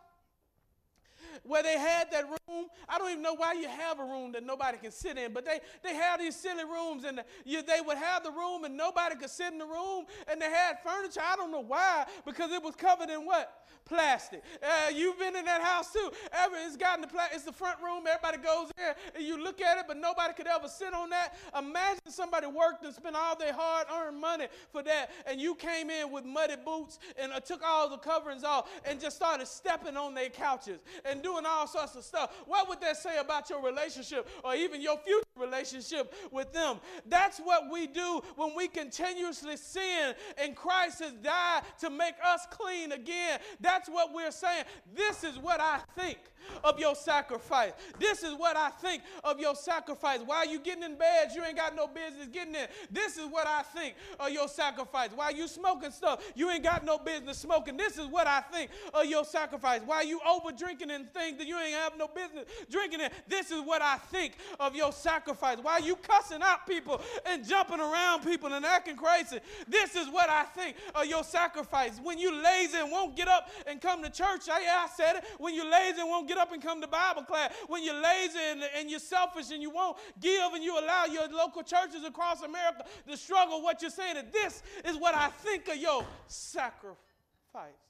Where they had that room. I don't even know why you have a room that nobody can sit in, but they, they had these silly rooms and you, they would have the room and nobody could sit in the room and they had furniture. I don't know why, because it was covered in what? plastic. Uh, you've been in that house too. Ever it's gotten the pla- it's the front room. Everybody goes there and you look at it, but nobody could ever sit on that. Imagine somebody worked and spent all their hard-earned money for that, and you came in with muddy boots and uh, took all the coverings off and just started stepping on their couches and doing all sorts of stuff. What would that say about your relationship or even your future relationship with them? That's what we do when we continuously sin, and Christ has died to make us clean again. That's what we're saying. This is what I think of your sacrifice. This is what I think of your sacrifice. While you getting in bed, you ain't got no business getting in. This is what I think of your sacrifice. While you smoking stuff, you ain't got no business smoking. This is what I think of your sacrifice. While you over drinking and things that you ain't have no business drinking it, this is what I think of your sacrifice. While you cussing out people and jumping around people and acting crazy, this is what I think of your sacrifice. When you lazy and won't get up and come to church, I, I said it. When you lazy and won't get up and come to Bible class, when you're lazy and, and you're selfish and you won't give and you allow your local churches across America to struggle, what you're saying is this is what I think of your sacrifice.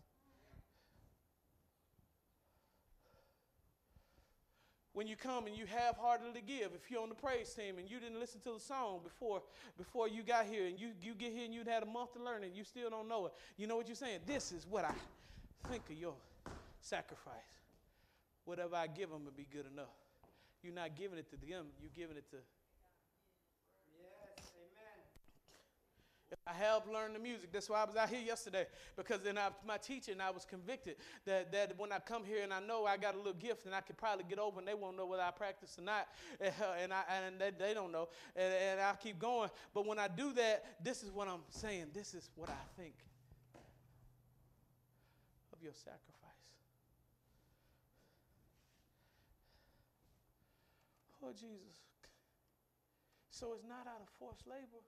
When you come and you half-heartedly give if you're on the praise team and you didn't listen to the song before before you got here and you, you get here and you'd had a month to learn and you still don't know it you know what you're saying this is what i think of your sacrifice whatever I give them will be good enough. You're not giving it to them, you're giving it to. Yes, amen. I have learn the music. That's why I was out here yesterday because in my teaching, I was convicted that, that when I come here and I know I got a little gift and I could probably get over and they won't know whether I practice or not, uh, and, I, and they, they don't know, and, and I'll keep going. But when I do that, this is what I'm saying. This is what I think of your sacrifice. Oh, Jesus. So it's not out of forced labor,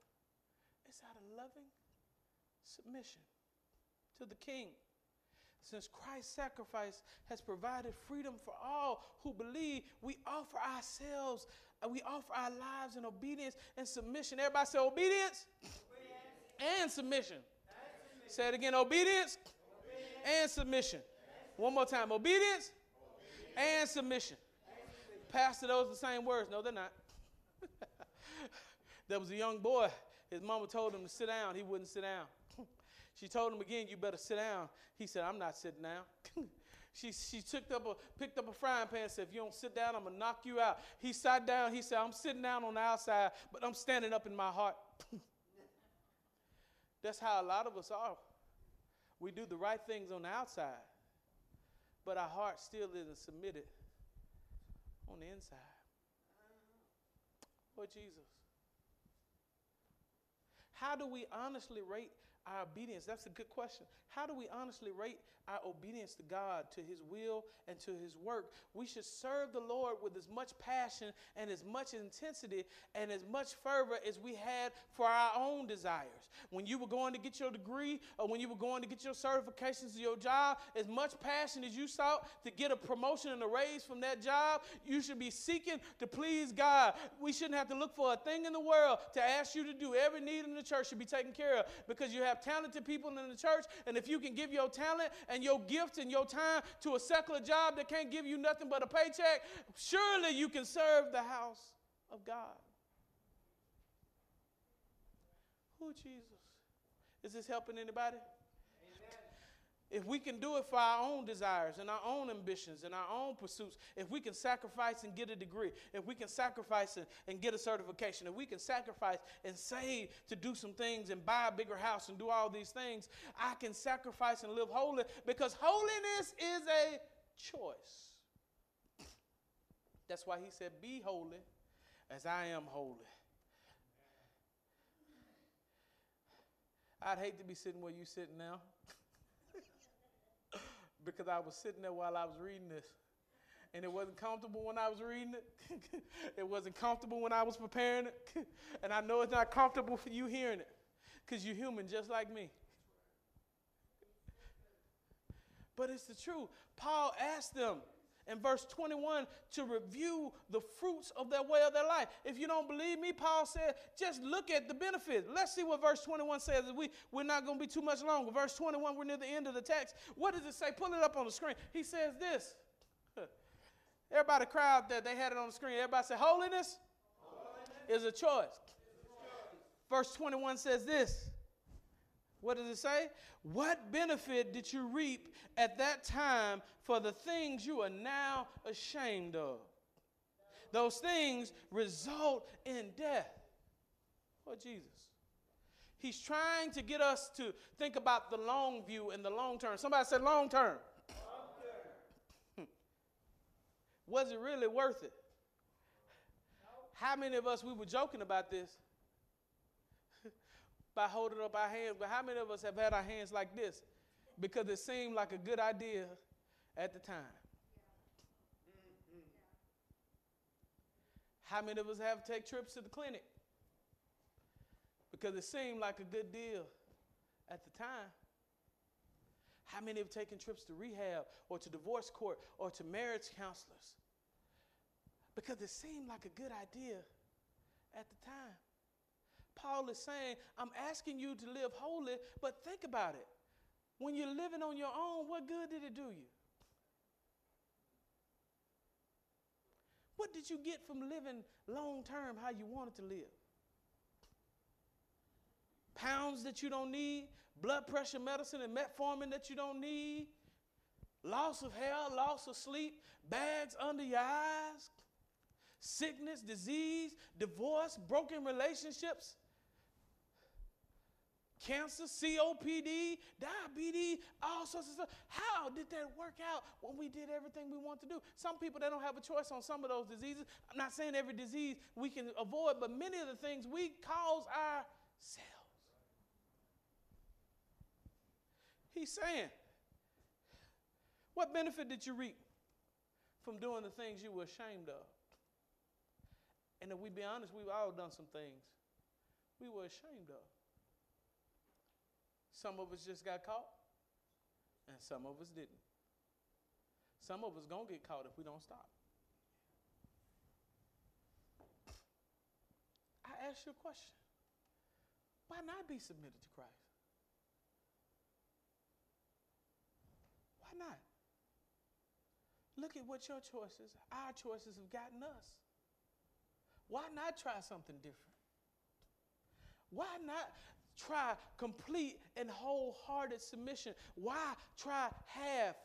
it's out of loving submission to the King. Since Christ's sacrifice has provided freedom for all who believe, we offer ourselves, uh, we offer our lives in obedience and submission. Everybody say obedience, obedience. and submission. submission. Say it again obedience, obedience. and submission. One more time obedience, obedience. and submission. Pastor, those are the same words. No, they're not. there was a young boy. His mama told him to sit down. He wouldn't sit down. she told him again, You better sit down. He said, I'm not sitting down. she, she took up a, picked up a frying pan and said, If you don't sit down, I'm going to knock you out. He sat down. He said, I'm sitting down on the outside, but I'm standing up in my heart. That's how a lot of us are. We do the right things on the outside, but our heart still isn't submitted on the inside. Lord Jesus. How do we honestly rate our obedience? That's a good question. How do we honestly rate our obedience to God, to His will, and to His work? We should serve the Lord with as much passion and as much intensity and as much fervor as we had for our own desires. When you were going to get your degree or when you were going to get your certifications to your job, as much passion as you sought to get a promotion and a raise from that job, you should be seeking to please God. We shouldn't have to look for a thing in the world to ask you to do. Every need in the church should be taken care of because you have talented people in the church, and if you can give your talent and your gifts and your time to a secular job that can't give you nothing but a paycheck, surely you can serve the house of God. Who, Jesus? Is this helping anybody? If we can do it for our own desires and our own ambitions and our own pursuits, if we can sacrifice and get a degree, if we can sacrifice and, and get a certification, if we can sacrifice and save to do some things and buy a bigger house and do all these things, I can sacrifice and live holy because holiness is a choice. That's why he said, Be holy as I am holy. I'd hate to be sitting where you're sitting now. Because I was sitting there while I was reading this. And it wasn't comfortable when I was reading it. it wasn't comfortable when I was preparing it. and I know it's not comfortable for you hearing it because you're human just like me. But it's the truth. Paul asked them, in verse 21 to review the fruits of their way of their life. If you don't believe me, Paul said, just look at the benefits. Let's see what verse 21 says. We, we're not going to be too much longer. Verse 21, we're near the end of the text. What does it say? Pull it up on the screen. He says this. Everybody crowd that they had it on the screen. Everybody said, holiness, holiness. is a choice. Verse 21 says this. What does it say? What benefit did you reap at that time for the things you are now ashamed of? Those things result in death. Oh, Jesus. He's trying to get us to think about the long view and the long term. Somebody said long term. Long term. Was it really worth it? How many of us we were joking about this? By holding up our hands. But how many of us have had our hands like this because it seemed like a good idea at the time? How many of us have to take trips to the clinic because it seemed like a good deal at the time? How many have taken trips to rehab or to divorce court or to marriage counselors because it seemed like a good idea at the time? Paul is saying, I'm asking you to live holy, but think about it. When you're living on your own, what good did it do you? What did you get from living long term how you wanted to live? Pounds that you don't need, blood pressure medicine and metformin that you don't need, loss of hair, loss of sleep, bags under your eyes, sickness, disease, divorce, broken relationships cancer, COPD, diabetes, all sorts of stuff. How did that work out when we did everything we want to do? Some people they don't have a choice on some of those diseases. I'm not saying every disease we can avoid, but many of the things we cause ourselves. He's saying, what benefit did you reap from doing the things you were ashamed of? And if we be honest, we've all done some things we were ashamed of. Some of us just got caught, and some of us didn't. Some of us gonna get caught if we don't stop. I ask you a question. Why not be submitted to Christ? Why not? Look at what your choices, our choices have gotten us. Why not try something different? Why not try complete and wholehearted submission? Why try half?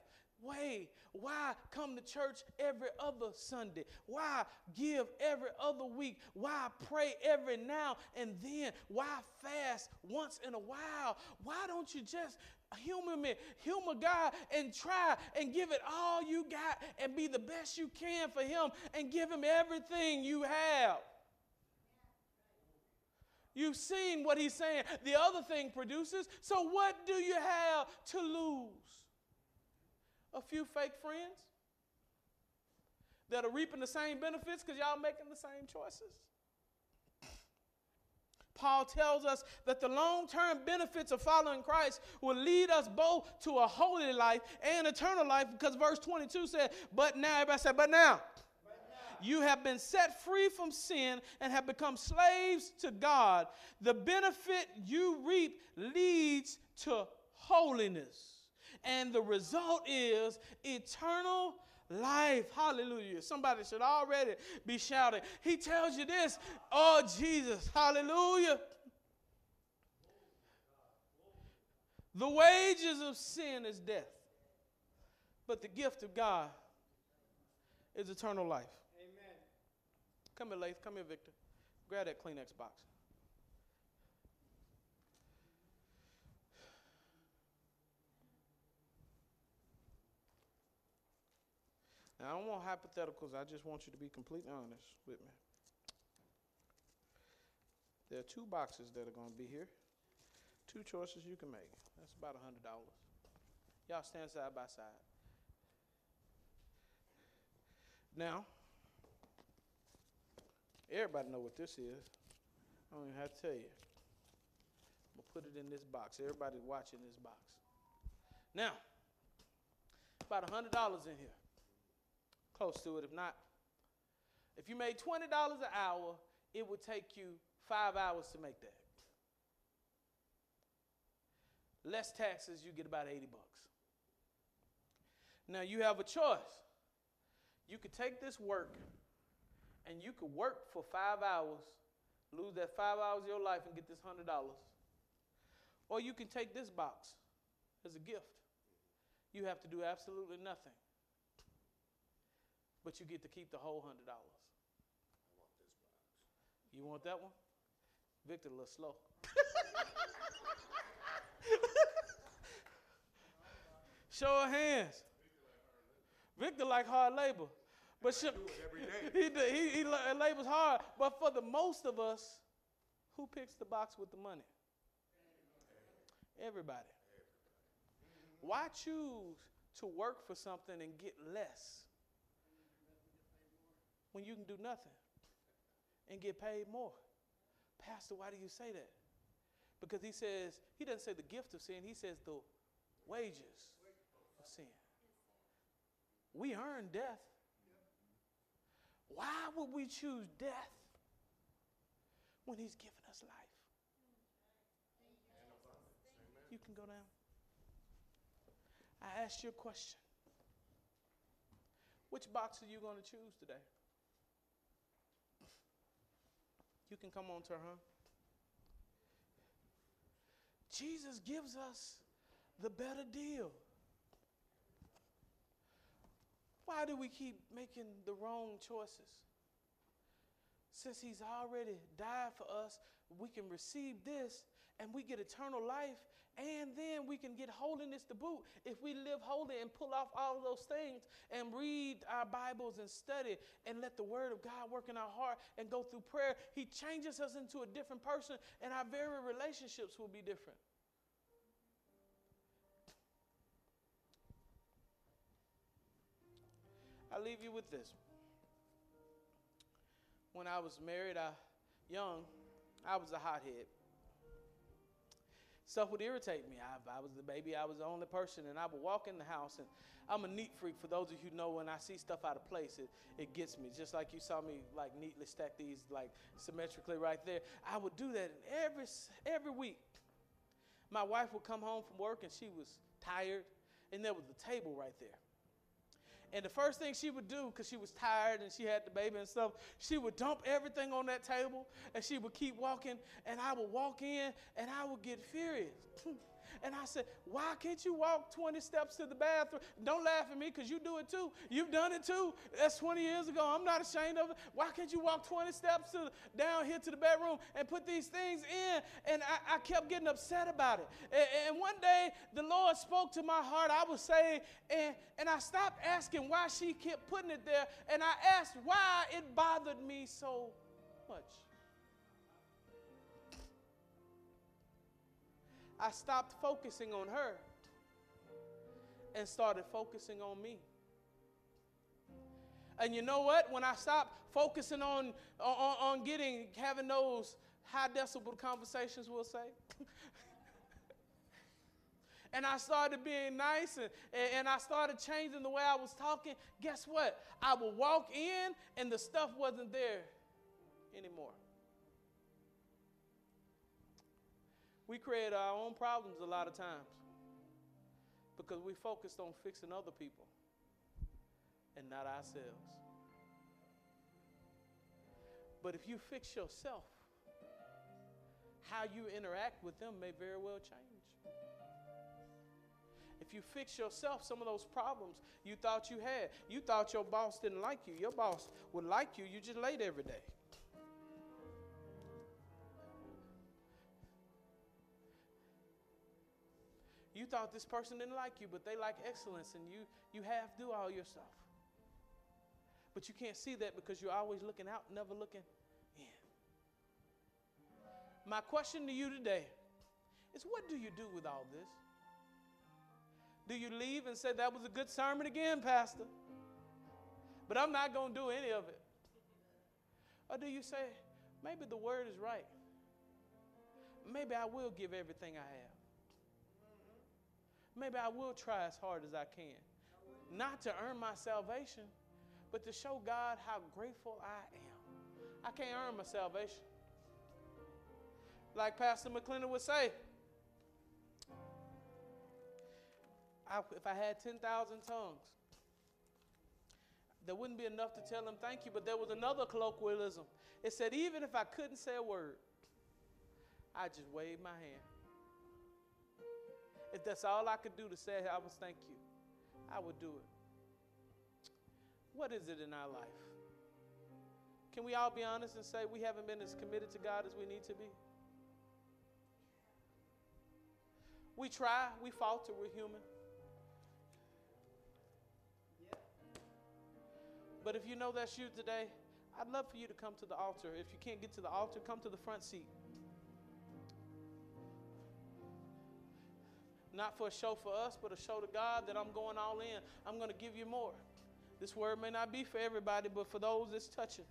Way. Why come to church every other Sunday? Why give every other week? Why pray every now and then? Why fast once in a while? Why don't you just humor me, humor God, and try and give it all you got and be the best you can for Him and give Him everything you have? You've seen what he's saying. The other thing produces. So, what do you have to lose? A few fake friends that are reaping the same benefits because y'all making the same choices. Paul tells us that the long term benefits of following Christ will lead us both to a holy life and eternal life because verse 22 said, But now, everybody said, But now. You have been set free from sin and have become slaves to God. The benefit you reap leads to holiness. And the result is eternal life. Hallelujah. Somebody should already be shouting. He tells you this. Oh, Jesus. Hallelujah. The wages of sin is death, but the gift of God is eternal life. Come here, Lath. Come here, Victor. Grab that Kleenex box. Now, I don't want hypotheticals. I just want you to be completely honest with me. There are two boxes that are going to be here. Two choices you can make. That's about $100. Y'all stand side by side. Now, everybody know what this is. I don't even have to tell you. I'm gonna put it in this box. Everybody watching this box. Now, about a hundred dollars in here. Close to it, if not. If you made twenty dollars an hour, it would take you five hours to make that. Less taxes, you get about 80 bucks. Now you have a choice. You could take this work and you could work for five hours, lose that five hours of your life and get this hundred dollars. Or you can take this box as a gift. You have to do absolutely nothing. But you get to keep the whole hundred dollars. You want that one? Victor a little slow. Show of hands. Victor like hard labor. But she, he, he, he labors hard. But for the most of us, who picks the box with the money? Everybody. Why choose to work for something and get less when you can do nothing and get paid more? Pastor, why do you say that? Because he says, he doesn't say the gift of sin, he says the wages of sin. We earn death. Why would we choose death when He's given us life? You can go down. I asked you a question. Which box are you going to choose today? You can come on, Turhan. Jesus gives us the better deal. Why do we keep making the wrong choices? Since He's already died for us, we can receive this and we get eternal life, and then we can get holiness to boot. If we live holy and pull off all of those things and read our Bibles and study and let the Word of God work in our heart and go through prayer, He changes us into a different person, and our very relationships will be different. I leave you with this. When I was married, I young, I was a hothead. Stuff would irritate me. I, I was the baby. I was the only person, and I would walk in the house, and I'm a neat freak. For those of you who know, when I see stuff out of place, it, it gets me. Just like you saw me like neatly stack these like symmetrically right there. I would do that every every week. My wife would come home from work, and she was tired, and there was a table right there. And the first thing she would do, because she was tired and she had the baby and stuff, she would dump everything on that table and she would keep walking. And I would walk in and I would get furious. And I said, Why can't you walk 20 steps to the bathroom? Don't laugh at me because you do it too. You've done it too. That's 20 years ago. I'm not ashamed of it. Why can't you walk 20 steps to, down here to the bedroom and put these things in? And I, I kept getting upset about it. And, and, one day, the Lord spoke to my heart. I was saying, and, and I stopped asking why she kept putting it there. And I asked why it bothered me so much. I stopped focusing on her and started focusing on me. And you know what? When I stopped focusing on, on, on getting, having those high decibel conversations, we'll say, and I started being nice and, and I started changing the way I was talking, guess what? I would walk in and the stuff wasn't there We create our own problems a lot of times because we focused on fixing other people and not ourselves. But if you fix yourself, how you interact with them may very well change. If you fix yourself, some of those problems you thought you had, you thought your boss didn't like you. Your boss would like you, you just late every day. Thought this person didn't like you, but they like excellence, and you, you half do all your stuff. But you can't see that because you're always looking out, never looking in. My question to you today is what do you do with all this? Do you leave and say, That was a good sermon again, Pastor? but I'm not going to do any of it? Or do you say, maybe the word is right? Maybe I will give everything I have. Maybe I will try as hard as I can. Not to earn my salvation, but to show God how grateful I am. I can't earn my salvation. Like Pastor McClendon would say, I, if I had 10,000 tongues, there wouldn't be enough to tell him thank you. But there was another colloquialism. It said, even if I couldn't say a word, I just wave my hand. If that's all I could do to say I was thank you, I would do it. What is it in our life? Can we all be honest and say we haven't been as committed to God as we need to be? We try, we falter, we're human. But if you know that's you today, I'd love for you to come to the altar. If you can't get to the altar, come to the front seat. Not for a show for us, but a show to God that I'm going all in. I'm going to give you more. This word may not be for everybody, but for those it's touching.